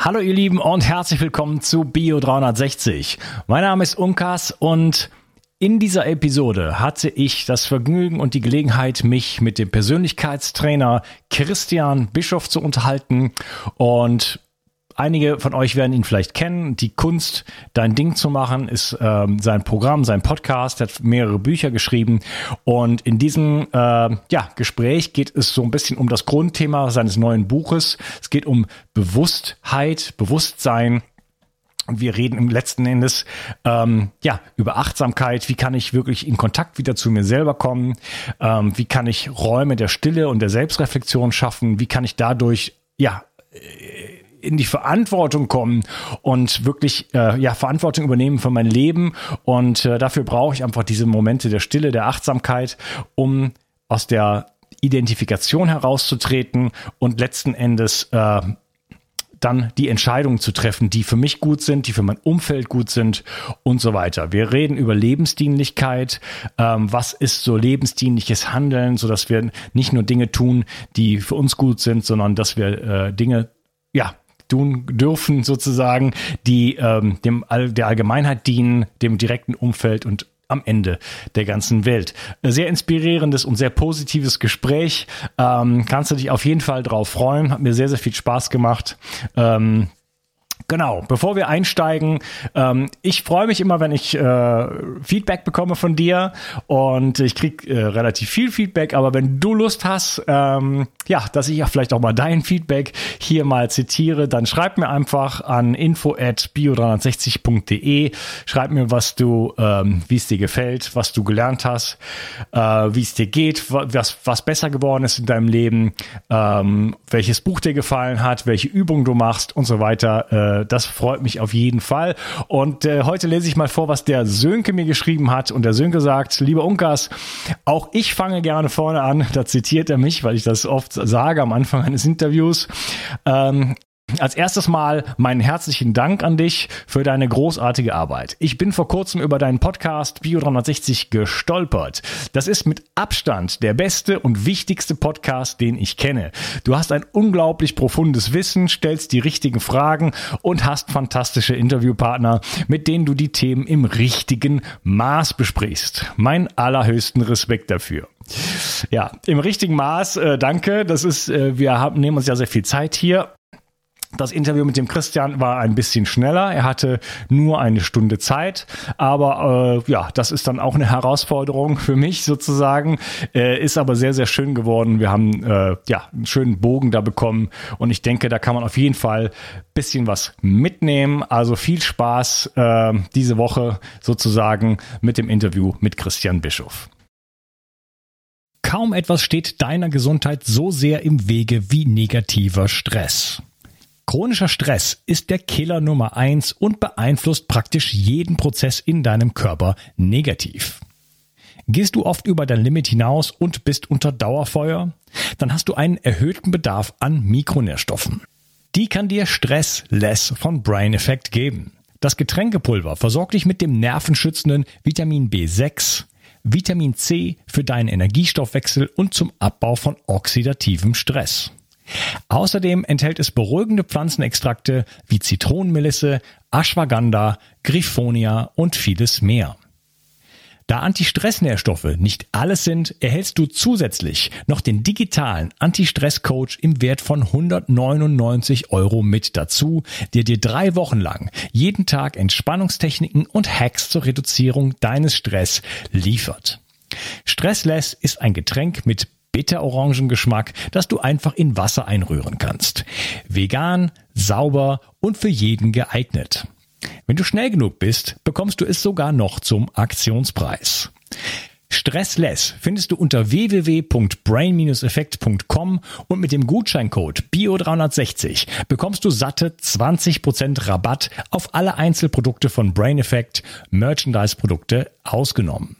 Hallo ihr Lieben und herzlich willkommen zu Bio 360. Mein Name ist Unkas und in dieser Episode hatte ich das Vergnügen und die Gelegenheit, mich mit dem Persönlichkeitstrainer Christian Bischof zu unterhalten und Einige von euch werden ihn vielleicht kennen. Die Kunst, dein Ding zu machen, ist ähm, sein Programm, sein Podcast. Er hat mehrere Bücher geschrieben. Und in diesem äh, ja, Gespräch geht es so ein bisschen um das Grundthema seines neuen Buches. Es geht um Bewusstheit, Bewusstsein. Und wir reden im letzten Endes ähm, ja über Achtsamkeit. Wie kann ich wirklich in Kontakt wieder zu mir selber kommen? Ähm, wie kann ich Räume der Stille und der Selbstreflexion schaffen? Wie kann ich dadurch ja in die Verantwortung kommen und wirklich äh, ja Verantwortung übernehmen für mein Leben und äh, dafür brauche ich einfach diese Momente der Stille, der Achtsamkeit, um aus der Identifikation herauszutreten und letzten Endes äh, dann die Entscheidungen zu treffen, die für mich gut sind, die für mein Umfeld gut sind und so weiter. Wir reden über Lebensdienlichkeit. Ähm, was ist so lebensdienliches Handeln, so dass wir nicht nur Dinge tun, die für uns gut sind, sondern dass wir äh, Dinge ja tun dürfen, sozusagen, die ähm, dem All der Allgemeinheit dienen, dem direkten Umfeld und am Ende der ganzen Welt. Sehr inspirierendes und sehr positives Gespräch. Ähm, kannst du dich auf jeden Fall drauf freuen. Hat mir sehr, sehr viel Spaß gemacht. Ähm, Genau, bevor wir einsteigen, ähm, ich freue mich immer, wenn ich äh, Feedback bekomme von dir und ich krieg äh, relativ viel Feedback, aber wenn du Lust hast, ähm, ja, dass ich ja vielleicht auch mal dein Feedback hier mal zitiere, dann schreib mir einfach an info at bio360.de, schreib mir, was du, ähm, wie es dir gefällt, was du gelernt hast, äh, wie es dir geht, was, was besser geworden ist in deinem Leben, ähm, welches Buch dir gefallen hat, welche Übung du machst und so weiter. Äh, äh, das freut mich auf jeden Fall. Und äh, heute lese ich mal vor, was der Sönke mir geschrieben hat. Und der Sönke sagt, lieber Unkas, auch ich fange gerne vorne an. Da zitiert er mich, weil ich das oft sage am Anfang eines Interviews. Ähm, als erstes mal meinen herzlichen Dank an dich für deine großartige Arbeit. Ich bin vor kurzem über deinen Podcast Bio 360 gestolpert. Das ist mit Abstand der beste und wichtigste Podcast, den ich kenne. Du hast ein unglaublich profundes Wissen, stellst die richtigen Fragen und hast fantastische Interviewpartner, mit denen du die Themen im richtigen Maß besprichst. Mein allerhöchsten Respekt dafür. Ja, im richtigen Maß, äh, danke. Das ist, äh, wir haben, nehmen uns ja sehr viel Zeit hier das Interview mit dem Christian war ein bisschen schneller. Er hatte nur eine Stunde Zeit, aber äh, ja, das ist dann auch eine Herausforderung für mich sozusagen. Äh, ist aber sehr, sehr schön geworden. Wir haben äh, ja einen schönen Bogen da bekommen und ich denke, da kann man auf jeden Fall bisschen was mitnehmen. Also viel Spaß äh, diese Woche sozusagen mit dem Interview mit Christian Bischof. Kaum etwas steht deiner Gesundheit so sehr im Wege wie negativer Stress. Chronischer Stress ist der Killer Nummer eins und beeinflusst praktisch jeden Prozess in deinem Körper negativ. Gehst du oft über dein Limit hinaus und bist unter Dauerfeuer? Dann hast du einen erhöhten Bedarf an Mikronährstoffen. Die kann dir Stress Less von Brain Effect geben. Das Getränkepulver versorgt dich mit dem nervenschützenden Vitamin B6, Vitamin C für deinen Energiestoffwechsel und zum Abbau von oxidativem Stress. Außerdem enthält es beruhigende Pflanzenextrakte wie Zitronenmelisse, Ashwagandha, Griffonia und vieles mehr. Da Anti-Stress-Nährstoffe nicht alles sind, erhältst du zusätzlich noch den digitalen Anti-Stress-Coach im Wert von 199 Euro mit dazu, der dir drei Wochen lang jeden Tag Entspannungstechniken und Hacks zur Reduzierung deines Stress liefert. Stressless ist ein Getränk mit Bitterorangengeschmack, das du einfach in Wasser einrühren kannst. Vegan, sauber und für jeden geeignet. Wenn du schnell genug bist, bekommst du es sogar noch zum Aktionspreis. Stressless findest du unter www.brain-effekt.com und mit dem Gutscheincode BIO360 bekommst du satte 20% Rabatt auf alle Einzelprodukte von Brain Effect, Merchandise-Produkte ausgenommen.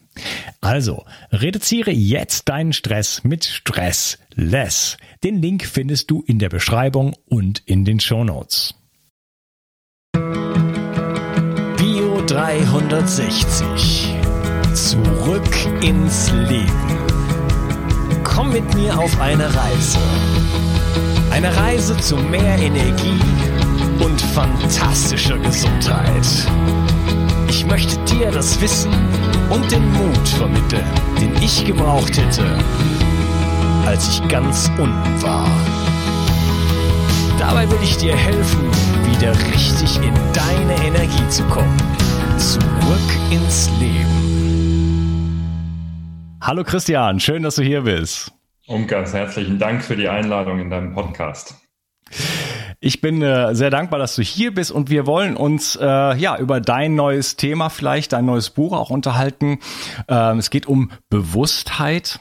Also, reduziere jetzt deinen Stress mit Stressless. Den Link findest du in der Beschreibung und in den Show Notes. Bio 360. Zurück ins Leben. Komm mit mir auf eine Reise. Eine Reise zu mehr Energie und fantastischer Gesundheit. Ich möchte dir das Wissen und den Mut vermitteln, den ich gebraucht hätte, als ich ganz unten war. Dabei will ich dir helfen, wieder richtig in deine Energie zu kommen. Zurück ins Leben. Hallo Christian, schön, dass du hier bist. Umkas, herzlichen Dank für die Einladung in deinem Podcast. Ich bin äh, sehr dankbar, dass du hier bist und wir wollen uns äh, ja über dein neues Thema vielleicht, dein neues Buch auch unterhalten. Ähm, es geht um Bewusstheit.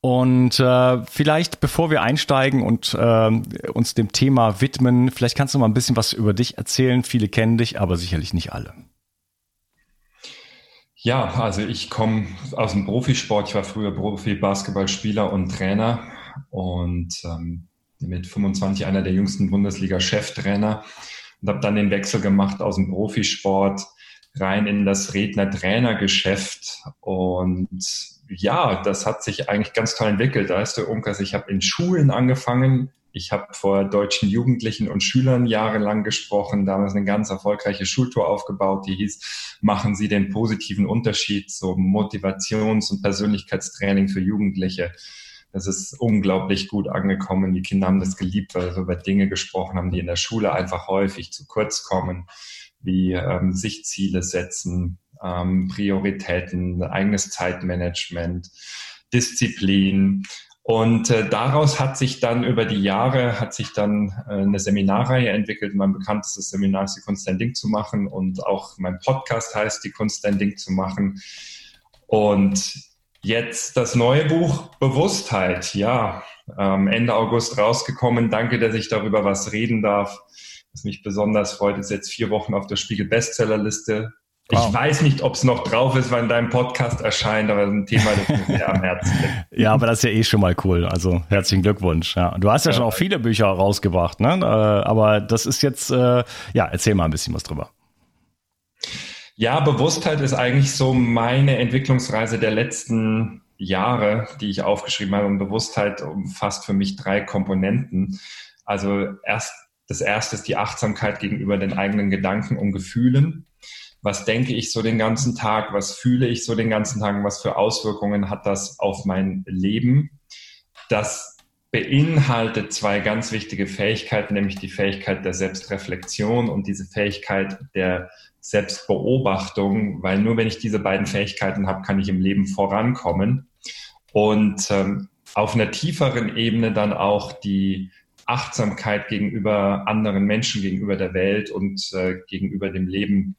Und äh, vielleicht, bevor wir einsteigen und äh, uns dem Thema widmen, vielleicht kannst du mal ein bisschen was über dich erzählen. Viele kennen dich, aber sicherlich nicht alle. Ja, also ich komme aus dem Profisport. Ich war früher Profi-Basketballspieler und Trainer und ähm, mit 25 einer der jüngsten Bundesliga-Cheftrainer und habe dann den Wechsel gemacht aus dem Profisport rein in das Redner-Trainer-Geschäft und ja, das hat sich eigentlich ganz toll entwickelt. Da ist der Unkas, ich habe in Schulen angefangen. Ich habe vor deutschen Jugendlichen und Schülern jahrelang gesprochen, damals eine ganz erfolgreiche Schultour aufgebaut, die hieß, machen Sie den positiven Unterschied, so Motivations- und Persönlichkeitstraining für Jugendliche. Das ist unglaublich gut angekommen. Die Kinder haben das geliebt, weil wir über Dinge gesprochen haben, die in der Schule einfach häufig zu kurz kommen, wie ähm, sich Ziele setzen, ähm, Prioritäten, eigenes Zeitmanagement, Disziplin. Und äh, daraus hat sich dann über die Jahre hat sich dann äh, eine Seminarreihe entwickelt. Mein bekanntestes Seminar ist die Kunst ein Ding zu machen und auch mein Podcast heißt die Kunst ein Ding zu machen. Und jetzt das neue Buch Bewusstheit, ja, ähm, Ende August rausgekommen. Danke, dass ich darüber was reden darf. Was mich besonders freut, ist jetzt vier Wochen auf der Spiegel Bestsellerliste Wow. Ich weiß nicht, ob es noch drauf ist, wann dein Podcast erscheint, aber das ist ein Thema, das mir sehr am Herzen liegt. Ja, aber das ist ja eh schon mal cool. Also herzlichen Glückwunsch. Ja, du hast ja, ja. schon auch viele Bücher rausgebracht, ne? Äh, aber das ist jetzt, äh, ja, erzähl mal ein bisschen was drüber. Ja, Bewusstheit ist eigentlich so meine Entwicklungsreise der letzten Jahre, die ich aufgeschrieben habe. Und Bewusstheit umfasst für mich drei Komponenten. Also erst das erste ist die Achtsamkeit gegenüber den eigenen Gedanken und Gefühlen was denke ich so den ganzen Tag, was fühle ich so den ganzen Tag, was für Auswirkungen hat das auf mein Leben. Das beinhaltet zwei ganz wichtige Fähigkeiten, nämlich die Fähigkeit der Selbstreflexion und diese Fähigkeit der Selbstbeobachtung, weil nur wenn ich diese beiden Fähigkeiten habe, kann ich im Leben vorankommen. Und ähm, auf einer tieferen Ebene dann auch die Achtsamkeit gegenüber anderen Menschen, gegenüber der Welt und äh, gegenüber dem Leben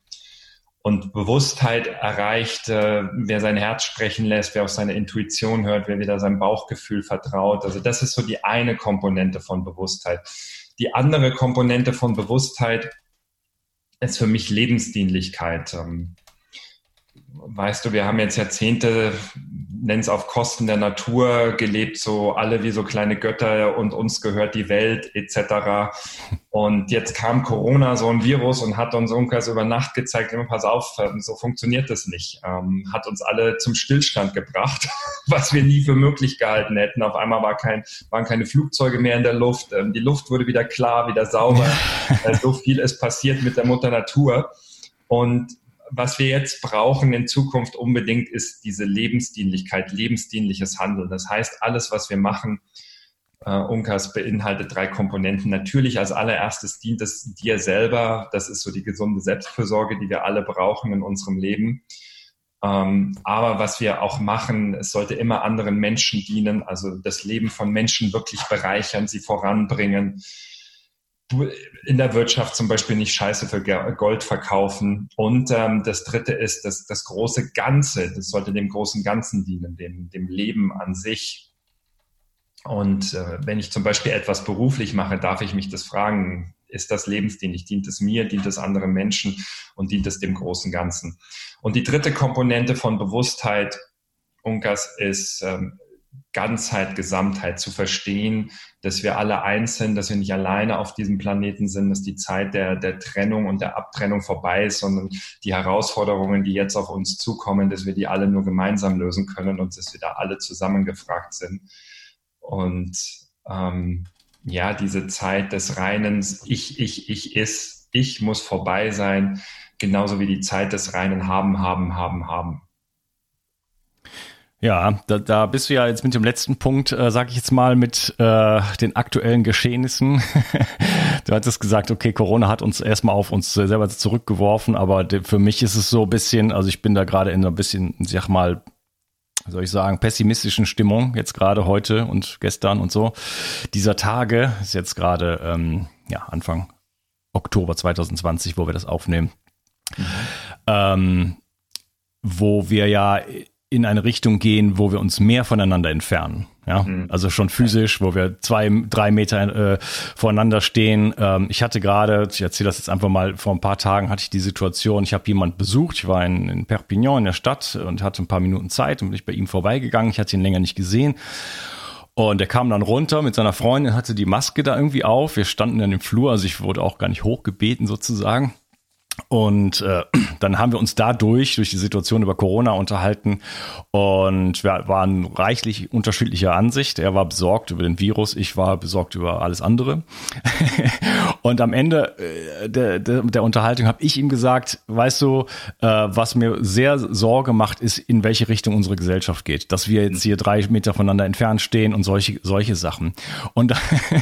und Bewusstheit erreicht, äh, wer sein Herz sprechen lässt, wer auf seine Intuition hört, wer wieder seinem Bauchgefühl vertraut. Also das ist so die eine Komponente von Bewusstheit. Die andere Komponente von Bewusstheit ist für mich Lebensdienlichkeit. Ähm, weißt du, wir haben jetzt Jahrzehnte nenn es auf Kosten der Natur gelebt, so alle wie so kleine Götter und uns gehört die Welt etc. Und jetzt kam Corona, so ein Virus und hat uns irgendwas über Nacht gezeigt, immer pass auf, ähm, so funktioniert das nicht. Ähm, hat uns alle zum Stillstand gebracht, was wir nie für möglich gehalten hätten. Auf einmal war kein, waren keine Flugzeuge mehr in der Luft, ähm, die Luft wurde wieder klar, wieder sauber. äh, so viel ist passiert mit der Mutter Natur. Und was wir jetzt brauchen in Zukunft unbedingt ist diese Lebensdienlichkeit, lebensdienliches Handeln. Das heißt, alles, was wir machen, äh, Unkas beinhaltet drei Komponenten. Natürlich als allererstes dient es dir selber. Das ist so die gesunde Selbstfürsorge, die wir alle brauchen in unserem Leben. Ähm, aber was wir auch machen, es sollte immer anderen Menschen dienen, also das Leben von Menschen wirklich bereichern, sie voranbringen in der Wirtschaft zum Beispiel nicht Scheiße für Gold verkaufen. Und ähm, das Dritte ist, dass das große Ganze, das sollte dem großen Ganzen dienen, dem, dem Leben an sich. Und äh, wenn ich zum Beispiel etwas beruflich mache, darf ich mich das fragen, ist das lebensdienlich? Dient es mir, dient es anderen Menschen und dient es dem großen Ganzen? Und die dritte Komponente von Bewusstheit, Unkas, ist ähm, Ganzheit, Gesamtheit zu verstehen, dass wir alle eins sind, dass wir nicht alleine auf diesem Planeten sind, dass die Zeit der, der Trennung und der Abtrennung vorbei ist, sondern die Herausforderungen, die jetzt auf uns zukommen, dass wir die alle nur gemeinsam lösen können und dass wir da alle zusammengefragt sind. Und ähm, ja, diese Zeit des reinen Ich, Ich, Ich ist, Ich muss vorbei sein, genauso wie die Zeit des reinen Haben, Haben, Haben, Haben. Ja, da, da bist du ja jetzt mit dem letzten Punkt, äh, sag ich jetzt mal, mit äh, den aktuellen Geschehnissen. du hattest gesagt, okay, Corona hat uns erstmal auf uns selber zurückgeworfen, aber für mich ist es so ein bisschen, also ich bin da gerade in ein bisschen, sag mal, soll ich sagen, pessimistischen Stimmung, jetzt gerade heute und gestern und so. Dieser Tage ist jetzt gerade ähm, ja, Anfang Oktober 2020, wo wir das aufnehmen. Mhm. Ähm, wo wir ja in eine Richtung gehen, wo wir uns mehr voneinander entfernen. Ja, mhm. also schon physisch, wo wir zwei, drei Meter äh, voreinander stehen. Ähm, ich hatte gerade, ich erzähle das jetzt einfach mal, vor ein paar Tagen hatte ich die Situation, ich habe jemand besucht, ich war in, in Perpignan in der Stadt und hatte ein paar Minuten Zeit und bin ich bei ihm vorbeigegangen. Ich hatte ihn länger nicht gesehen. Und er kam dann runter mit seiner Freundin, hatte die Maske da irgendwie auf. Wir standen dann im Flur, also ich wurde auch gar nicht hochgebeten sozusagen. Und äh, dann haben wir uns dadurch, durch die Situation über Corona unterhalten und wir waren reichlich unterschiedlicher Ansicht. Er war besorgt über den Virus, ich war besorgt über alles andere. und am Ende äh, der, der, der Unterhaltung habe ich ihm gesagt, weißt du, äh, was mir sehr Sorge macht, ist, in welche Richtung unsere Gesellschaft geht. Dass wir jetzt hier drei Meter voneinander entfernt stehen und solche, solche Sachen. Und,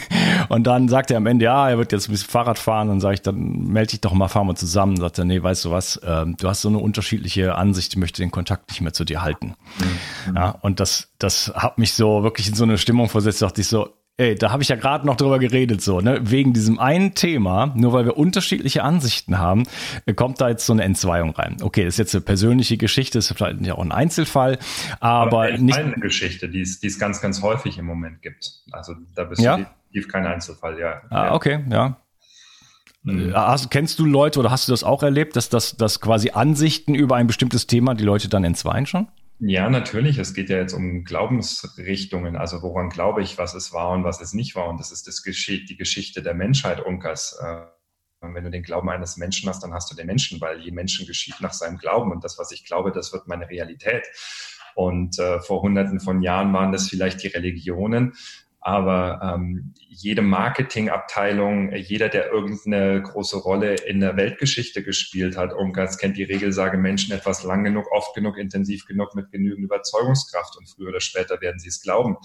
und dann sagt er am Ende, ja, er wird jetzt ein bisschen Fahrrad fahren und sage ich, dann melde dich doch mal, fahren wir zusammen zusammen, sagt er, nee, weißt du was, äh, du hast so eine unterschiedliche Ansicht, ich möchte den Kontakt nicht mehr zu dir halten. Mhm. Ja, und das, das hat mich so wirklich in so eine Stimmung versetzt, dachte ich so, ey, da habe ich ja gerade noch drüber geredet, so, ne? Wegen diesem einen Thema, nur weil wir unterschiedliche Ansichten haben, äh, kommt da jetzt so eine Entzweiung rein. Okay, das ist jetzt eine persönliche Geschichte, ist vielleicht ja auch ein Einzelfall, aber, aber nicht. Eine Geschichte, die es, die es ganz, ganz häufig im Moment gibt. Also da bist ja? du definitiv kein Einzelfall, ja. Ah, okay, ja. Mhm. Hast, kennst du Leute oder hast du das auch erlebt, dass, dass, dass quasi Ansichten über ein bestimmtes Thema die Leute dann entzweien schon? Ja, natürlich. Es geht ja jetzt um Glaubensrichtungen. Also woran glaube ich, was es war und was es nicht war. Und das ist das Geschicht, die Geschichte der Menschheit, Unkas. Äh, wenn du den Glauben eines Menschen hast, dann hast du den Menschen, weil je Menschen geschieht nach seinem Glauben. Und das, was ich glaube, das wird meine Realität. Und äh, vor hunderten von Jahren waren das vielleicht die Religionen. Aber ähm, jede Marketingabteilung, jeder, der irgendeine große Rolle in der Weltgeschichte gespielt hat, Ungarns kennt die Regel, sage Menschen etwas lang genug, oft genug, intensiv genug mit genügend Überzeugungskraft und früher oder später werden sie es glauben.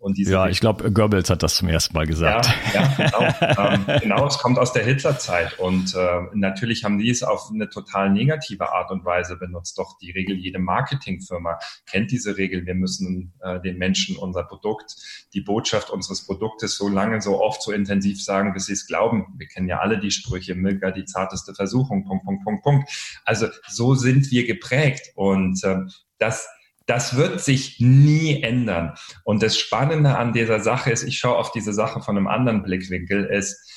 Und diese ja, ich glaube, Goebbels hat das zum ersten Mal gesagt. Ja, ja genau. ähm, genau, es kommt aus der Hitlerzeit. Und äh, natürlich haben die es auf eine total negative Art und Weise benutzt. Doch die Regel, jede Marketingfirma kennt diese Regel. Wir müssen äh, den Menschen unser Produkt, die Botschaft unseres Produktes so lange, so oft, so intensiv sagen, bis sie es glauben. Wir kennen ja alle die Sprüche, Milka, die zarteste Versuchung, Punkt, Punkt, Punkt, Punkt. Also so sind wir geprägt. Und äh, das das wird sich nie ändern. Und das Spannende an dieser Sache ist, ich schaue auf diese Sache von einem anderen Blickwinkel, ist,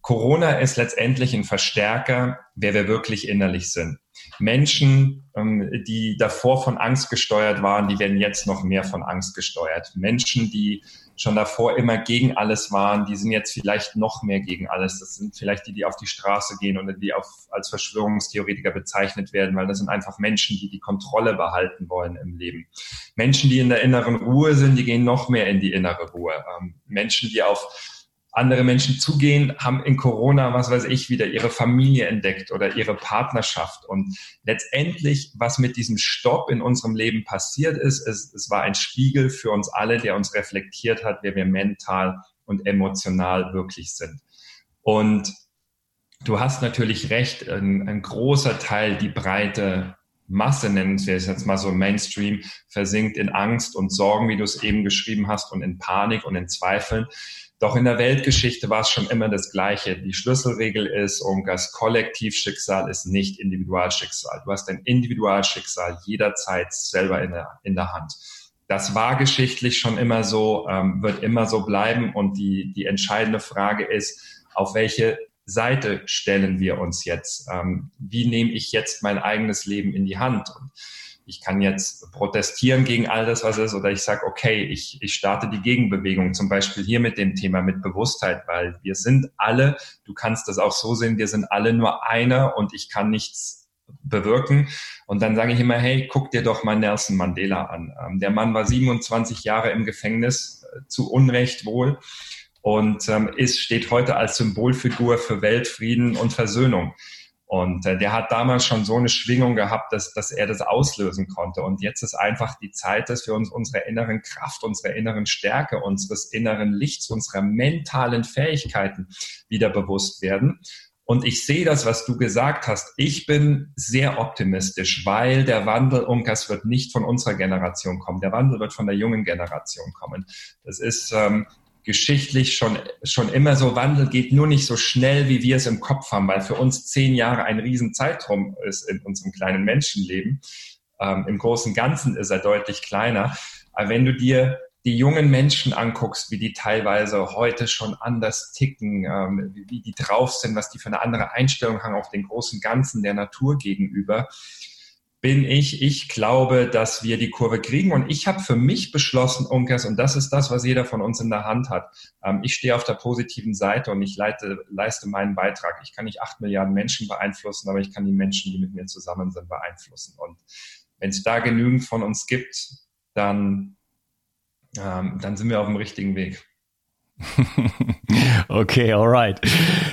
Corona ist letztendlich ein Verstärker, wer wir wirklich innerlich sind. Menschen, ähm, die davor von Angst gesteuert waren, die werden jetzt noch mehr von Angst gesteuert. Menschen, die schon davor immer gegen alles waren, die sind jetzt vielleicht noch mehr gegen alles. Das sind vielleicht die, die auf die Straße gehen oder die auf, als Verschwörungstheoretiker bezeichnet werden, weil das sind einfach Menschen, die die Kontrolle behalten wollen im Leben. Menschen, die in der inneren Ruhe sind, die gehen noch mehr in die innere Ruhe. Ähm, Menschen, die auf andere Menschen zugehen, haben in Corona, was weiß ich, wieder ihre Familie entdeckt oder ihre Partnerschaft. Und letztendlich, was mit diesem Stopp in unserem Leben passiert ist, es, es war ein Spiegel für uns alle, der uns reflektiert hat, wer wir mental und emotional wirklich sind. Und du hast natürlich recht, ein, ein großer Teil, die breite Masse nennen wir es jetzt mal so Mainstream, versinkt in Angst und Sorgen, wie du es eben geschrieben hast, und in Panik und in Zweifeln. Doch in der Weltgeschichte war es schon immer das Gleiche. Die Schlüsselregel ist, und das Kollektivschicksal ist nicht Individualschicksal. Du hast dein Individualschicksal jederzeit selber in der, in der Hand. Das war geschichtlich schon immer so, ähm, wird immer so bleiben. Und die, die entscheidende Frage ist, auf welche Seite stellen wir uns jetzt? Ähm, wie nehme ich jetzt mein eigenes Leben in die Hand? Und ich kann jetzt protestieren gegen all das, was ist, oder ich sage, okay, ich, ich starte die Gegenbewegung, zum Beispiel hier mit dem Thema mit Bewusstheit, weil wir sind alle, du kannst das auch so sehen, wir sind alle nur einer und ich kann nichts bewirken. Und dann sage ich immer, hey, guck dir doch mal Nelson Mandela an. Ähm, der Mann war 27 Jahre im Gefängnis, äh, zu Unrecht wohl. Und ähm, ist, steht heute als Symbolfigur für Weltfrieden und Versöhnung. Und äh, der hat damals schon so eine Schwingung gehabt, dass, dass er das auslösen konnte. Und jetzt ist einfach die Zeit, dass wir uns unserer inneren Kraft, unserer inneren Stärke, unseres inneren Lichts, unserer mentalen Fähigkeiten wieder bewusst werden. Und ich sehe das, was du gesagt hast. Ich bin sehr optimistisch, weil der Wandel, Unkas, wird nicht von unserer Generation kommen. Der Wandel wird von der jungen Generation kommen. Das ist ähm, geschichtlich schon, schon immer so. Wandel geht nur nicht so schnell, wie wir es im Kopf haben, weil für uns zehn Jahre ein Riesenzeitraum ist in unserem kleinen Menschenleben. Ähm, Im großen Ganzen ist er deutlich kleiner. Aber wenn du dir die jungen Menschen anguckst, wie die teilweise heute schon anders ticken, ähm, wie, wie, die drauf sind, was die für eine andere Einstellung haben auf den großen Ganzen der Natur gegenüber, bin ich, ich glaube, dass wir die Kurve kriegen. Und ich habe für mich beschlossen, Unkers, und das ist das, was jeder von uns in der Hand hat. Ähm, ich stehe auf der positiven Seite und ich leite, leiste meinen Beitrag. Ich kann nicht acht Milliarden Menschen beeinflussen, aber ich kann die Menschen, die mit mir zusammen sind, beeinflussen. Und wenn es da genügend von uns gibt, dann ähm, dann sind wir auf dem richtigen Weg. okay, alright.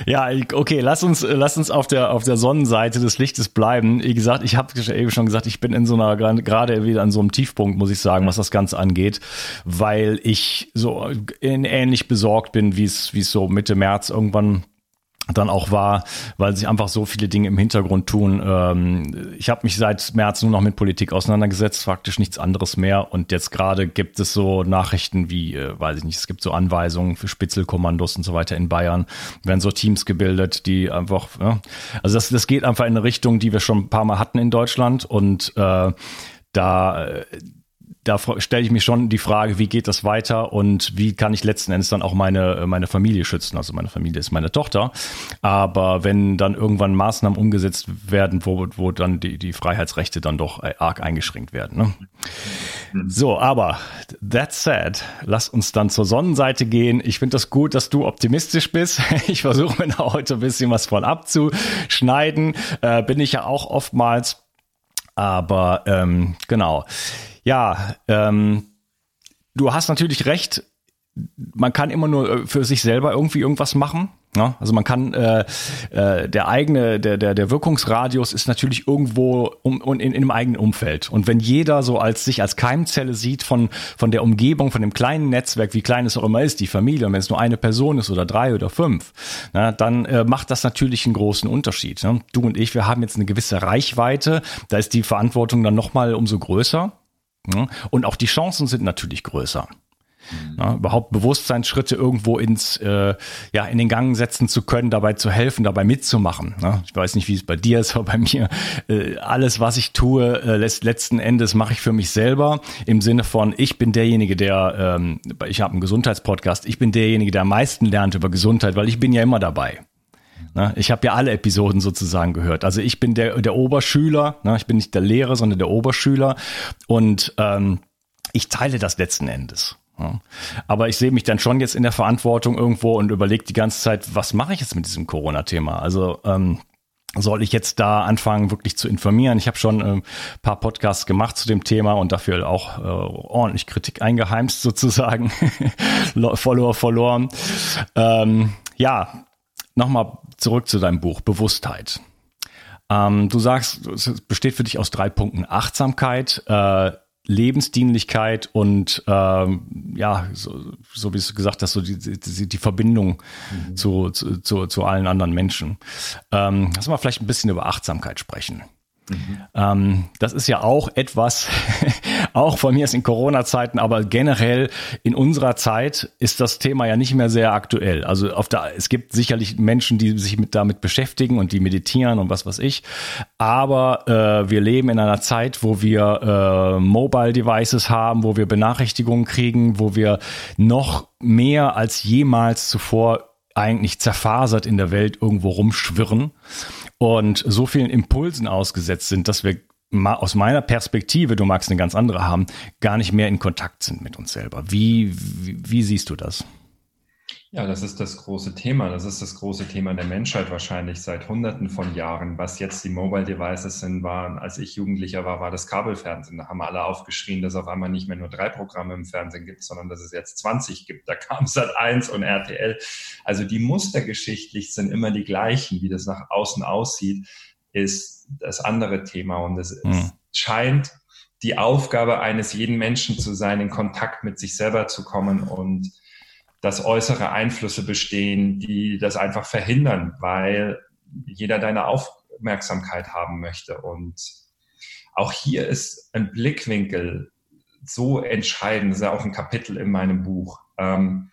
Ja, okay, lass uns, lass uns auf der, auf der Sonnenseite des Lichtes bleiben. Wie gesagt, ich habe eben schon gesagt, ich bin in so einer, gerade wieder an so einem Tiefpunkt, muss ich sagen, was das Ganze angeht, weil ich so ähnlich besorgt bin, wie es, wie es so Mitte März irgendwann dann auch war, weil sich einfach so viele Dinge im Hintergrund tun. Ähm, ich habe mich seit März nur noch mit Politik auseinandergesetzt, faktisch nichts anderes mehr. Und jetzt gerade gibt es so Nachrichten wie, äh, weiß ich nicht, es gibt so Anweisungen für Spitzelkommandos und so weiter in Bayern. Werden so Teams gebildet, die einfach, also das, das geht einfach in eine Richtung, die wir schon ein paar Mal hatten in Deutschland. Und äh, da äh, da stelle ich mir schon die Frage, wie geht das weiter und wie kann ich letzten Endes dann auch meine, äh, meine Familie schützen? Also meine Familie ist meine Tochter. Aber wenn dann irgendwann Maßnahmen umgesetzt werden, wo, wo dann die, die Freiheitsrechte dann doch äh, arg eingeschränkt werden. Ne? So, aber that said, lass uns dann zur Sonnenseite gehen. Ich finde das gut, dass du optimistisch bist. Ich versuche mir da heute ein bisschen was von abzuschneiden. Äh, bin ich ja auch oftmals. Aber ähm, genau. Ja, ähm, du hast natürlich recht. Man kann immer nur äh, für sich selber irgendwie irgendwas machen. Ja, also man kann äh, äh, der eigene, der, der, der Wirkungsradius ist natürlich irgendwo um, um, in, in einem eigenen Umfeld. Und wenn jeder so als sich als Keimzelle sieht von, von der Umgebung, von dem kleinen Netzwerk, wie klein es auch immer ist, die Familie, und wenn es nur eine Person ist oder drei oder fünf, na, dann äh, macht das natürlich einen großen Unterschied. Ne? Du und ich, wir haben jetzt eine gewisse Reichweite, da ist die Verantwortung dann nochmal umso größer. Und auch die Chancen sind natürlich größer. Mhm. Ja, überhaupt Bewusstseinsschritte irgendwo ins, äh, ja, in den Gang setzen zu können, dabei zu helfen, dabei mitzumachen. Ne? Ich weiß nicht, wie es bei dir ist, aber bei mir, äh, alles, was ich tue, äh, lässt, letzten Endes mache ich für mich selber im Sinne von, ich bin derjenige, der, ähm, ich habe einen Gesundheitspodcast, ich bin derjenige, der am meisten lernt über Gesundheit, weil ich bin ja immer dabei. Ne? Ich habe ja alle Episoden sozusagen gehört. Also ich bin der, der Oberschüler, ne? ich bin nicht der Lehrer, sondern der Oberschüler. Und ähm, ich teile das letzten Endes. Ja. Aber ich sehe mich dann schon jetzt in der Verantwortung irgendwo und überlege die ganze Zeit, was mache ich jetzt mit diesem Corona-Thema? Also ähm, soll ich jetzt da anfangen, wirklich zu informieren? Ich habe schon ein äh, paar Podcasts gemacht zu dem Thema und dafür auch äh, ordentlich Kritik eingeheimst sozusagen, Follower verloren. Ähm, ja, nochmal zurück zu deinem Buch, Bewusstheit. Ähm, du sagst, es besteht für dich aus drei Punkten. Achtsamkeit, äh, Lebensdienlichkeit und ähm, ja, so, so wie du gesagt hast, so die, die, die Verbindung mhm. zu, zu, zu, allen anderen Menschen. Ähm, lass mal vielleicht ein bisschen über Achtsamkeit sprechen. Mhm. Ähm, das ist ja auch etwas, auch von mir ist in Corona-Zeiten, aber generell in unserer Zeit ist das Thema ja nicht mehr sehr aktuell. Also auf der, es gibt sicherlich Menschen, die sich mit, damit beschäftigen und die meditieren und was weiß ich. Aber äh, wir leben in einer Zeit, wo wir äh, Mobile Devices haben, wo wir Benachrichtigungen kriegen, wo wir noch mehr als jemals zuvor eigentlich zerfasert in der Welt irgendwo rumschwirren und so vielen Impulsen ausgesetzt sind, dass wir aus meiner Perspektive, du magst eine ganz andere haben, gar nicht mehr in Kontakt sind mit uns selber. Wie, wie, wie siehst du das? Ja, das ist das große Thema. Das ist das große Thema der Menschheit wahrscheinlich seit Hunderten von Jahren. Was jetzt die Mobile Devices sind, waren, als ich Jugendlicher war, war das Kabelfernsehen. Da haben alle aufgeschrien, dass auf einmal nicht mehr nur drei Programme im Fernsehen gibt, sondern dass es jetzt 20 gibt. Da kam Sat 1 und RTL. Also die Muster geschichtlich sind immer die gleichen. Wie das nach außen aussieht, ist das andere Thema. Und es mhm. scheint die Aufgabe eines jeden Menschen zu sein, in Kontakt mit sich selber zu kommen und dass äußere Einflüsse bestehen, die das einfach verhindern, weil jeder deine Aufmerksamkeit haben möchte. Und auch hier ist ein Blickwinkel so entscheidend. Das ist ja auch ein Kapitel in meinem Buch. Ähm,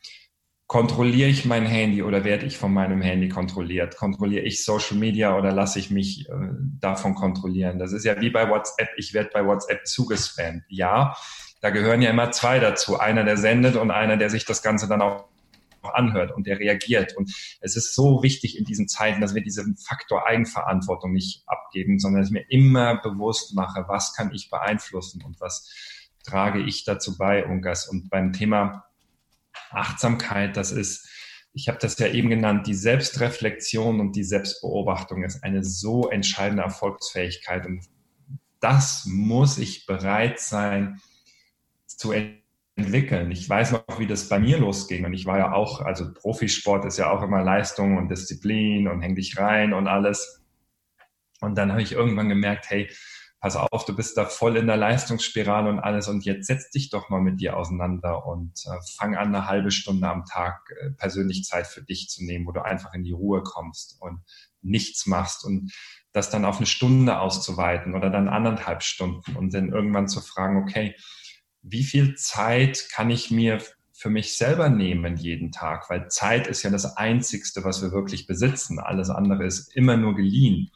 kontrolliere ich mein Handy oder werde ich von meinem Handy kontrolliert? Kontrolliere ich Social Media oder lasse ich mich äh, davon kontrollieren? Das ist ja wie bei WhatsApp. Ich werde bei WhatsApp zugespammt. Ja, da gehören ja immer zwei dazu. Einer, der sendet und einer, der sich das Ganze dann auch anhört und der reagiert. Und es ist so wichtig in diesen Zeiten, dass wir diesen Faktor Eigenverantwortung nicht abgeben, sondern dass ich mir immer bewusst mache, was kann ich beeinflussen und was trage ich dazu bei, Ungas. Und beim Thema Achtsamkeit, das ist, ich habe das ja eben genannt, die Selbstreflexion und die Selbstbeobachtung ist eine so entscheidende Erfolgsfähigkeit. Und das muss ich bereit sein, zu entwickeln. Ich weiß noch, wie das bei mir losging. Und ich war ja auch, also Profisport ist ja auch immer Leistung und Disziplin und häng dich rein und alles. Und dann habe ich irgendwann gemerkt, hey, pass auf, du bist da voll in der Leistungsspirale und alles. Und jetzt setz dich doch mal mit dir auseinander und äh, fang an, eine halbe Stunde am Tag äh, persönlich Zeit für dich zu nehmen, wo du einfach in die Ruhe kommst und nichts machst und das dann auf eine Stunde auszuweiten oder dann anderthalb Stunden und dann irgendwann zu fragen, okay, wie viel Zeit kann ich mir für mich selber nehmen jeden Tag? Weil Zeit ist ja das Einzigste, was wir wirklich besitzen. Alles andere ist immer nur geliehen.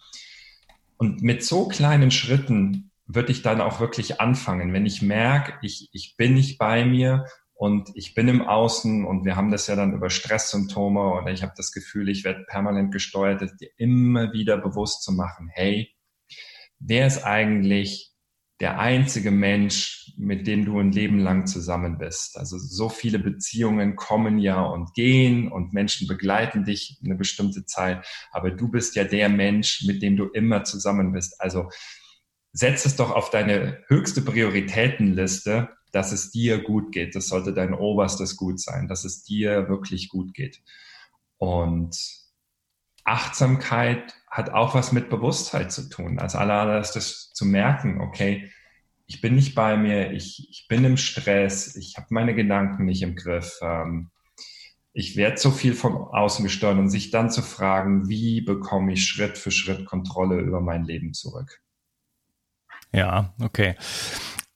Und mit so kleinen Schritten würde ich dann auch wirklich anfangen. Wenn ich merke, ich, ich bin nicht bei mir und ich bin im Außen und wir haben das ja dann über Stresssymptome oder ich habe das Gefühl, ich werde permanent gesteuert, dir immer wieder bewusst zu machen, hey, wer ist eigentlich der einzige Mensch, mit dem du ein Leben lang zusammen bist. Also so viele Beziehungen kommen ja und gehen und Menschen begleiten dich eine bestimmte Zeit, aber du bist ja der Mensch, mit dem du immer zusammen bist. Also setz es doch auf deine höchste Prioritätenliste, dass es dir gut geht. Das sollte dein oberstes Gut sein, dass es dir wirklich gut geht. Und Achtsamkeit hat auch was mit Bewusstheit zu tun. Als allererstes zu merken, okay, ich bin nicht bei mir, ich, ich bin im Stress, ich habe meine Gedanken nicht im Griff. Ähm, ich werde so viel von außen gesteuert und sich dann zu fragen, wie bekomme ich Schritt für Schritt Kontrolle über mein Leben zurück. Ja, okay.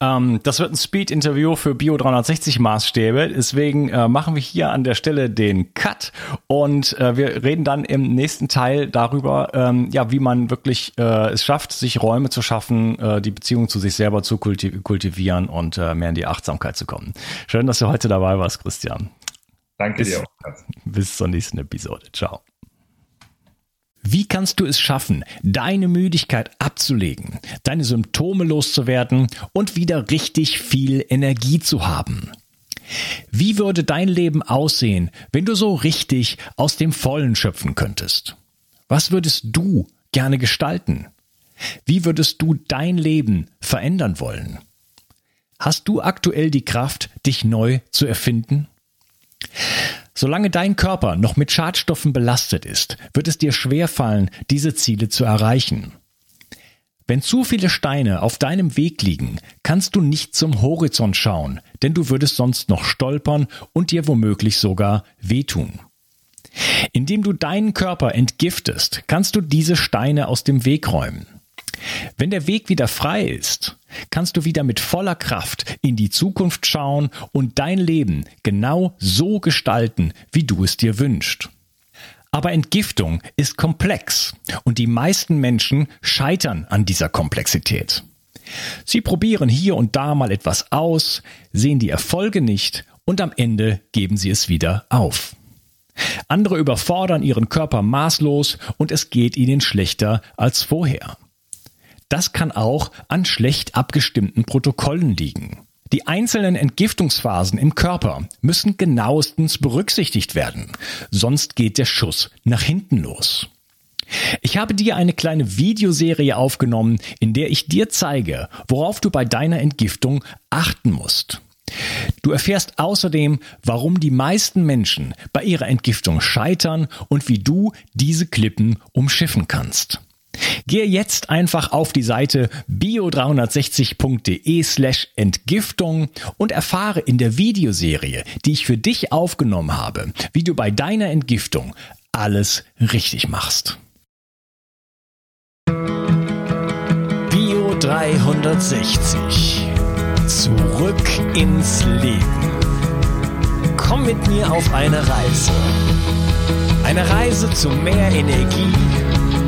Ähm, das wird ein Speed-Interview für Bio 360 Maßstäbe. Deswegen äh, machen wir hier an der Stelle den Cut und äh, wir reden dann im nächsten Teil darüber, ähm, ja, wie man wirklich äh, es schafft, sich Räume zu schaffen, äh, die Beziehung zu sich selber zu kultiv kultivieren und äh, mehr in die Achtsamkeit zu kommen. Schön, dass du heute dabei warst, Christian. Danke bis, dir auch. Bis zur nächsten Episode. Ciao. Wie kannst du es schaffen, deine Müdigkeit abzulegen, deine Symptome loszuwerden und wieder richtig viel Energie zu haben? Wie würde dein Leben aussehen, wenn du so richtig aus dem Vollen schöpfen könntest? Was würdest du gerne gestalten? Wie würdest du dein Leben verändern wollen? Hast du aktuell die Kraft, dich neu zu erfinden? Solange dein Körper noch mit Schadstoffen belastet ist, wird es dir schwerfallen, diese Ziele zu erreichen. Wenn zu viele Steine auf deinem Weg liegen, kannst du nicht zum Horizont schauen, denn du würdest sonst noch stolpern und dir womöglich sogar wehtun. Indem du deinen Körper entgiftest, kannst du diese Steine aus dem Weg räumen. Wenn der Weg wieder frei ist, kannst du wieder mit voller Kraft in die Zukunft schauen und dein Leben genau so gestalten, wie du es dir wünschst. Aber Entgiftung ist komplex und die meisten Menschen scheitern an dieser Komplexität. Sie probieren hier und da mal etwas aus, sehen die Erfolge nicht und am Ende geben sie es wieder auf. Andere überfordern ihren Körper maßlos und es geht ihnen schlechter als vorher. Das kann auch an schlecht abgestimmten Protokollen liegen. Die einzelnen Entgiftungsphasen im Körper müssen genauestens berücksichtigt werden, sonst geht der Schuss nach hinten los. Ich habe dir eine kleine Videoserie aufgenommen, in der ich dir zeige, worauf du bei deiner Entgiftung achten musst. Du erfährst außerdem, warum die meisten Menschen bei ihrer Entgiftung scheitern und wie du diese Klippen umschiffen kannst. Gehe jetzt einfach auf die Seite bio360.de slash Entgiftung und erfahre in der Videoserie, die ich für dich aufgenommen habe, wie du bei deiner Entgiftung alles richtig machst. Bio 360. Zurück ins Leben. Komm mit mir auf eine Reise. Eine Reise zu mehr Energie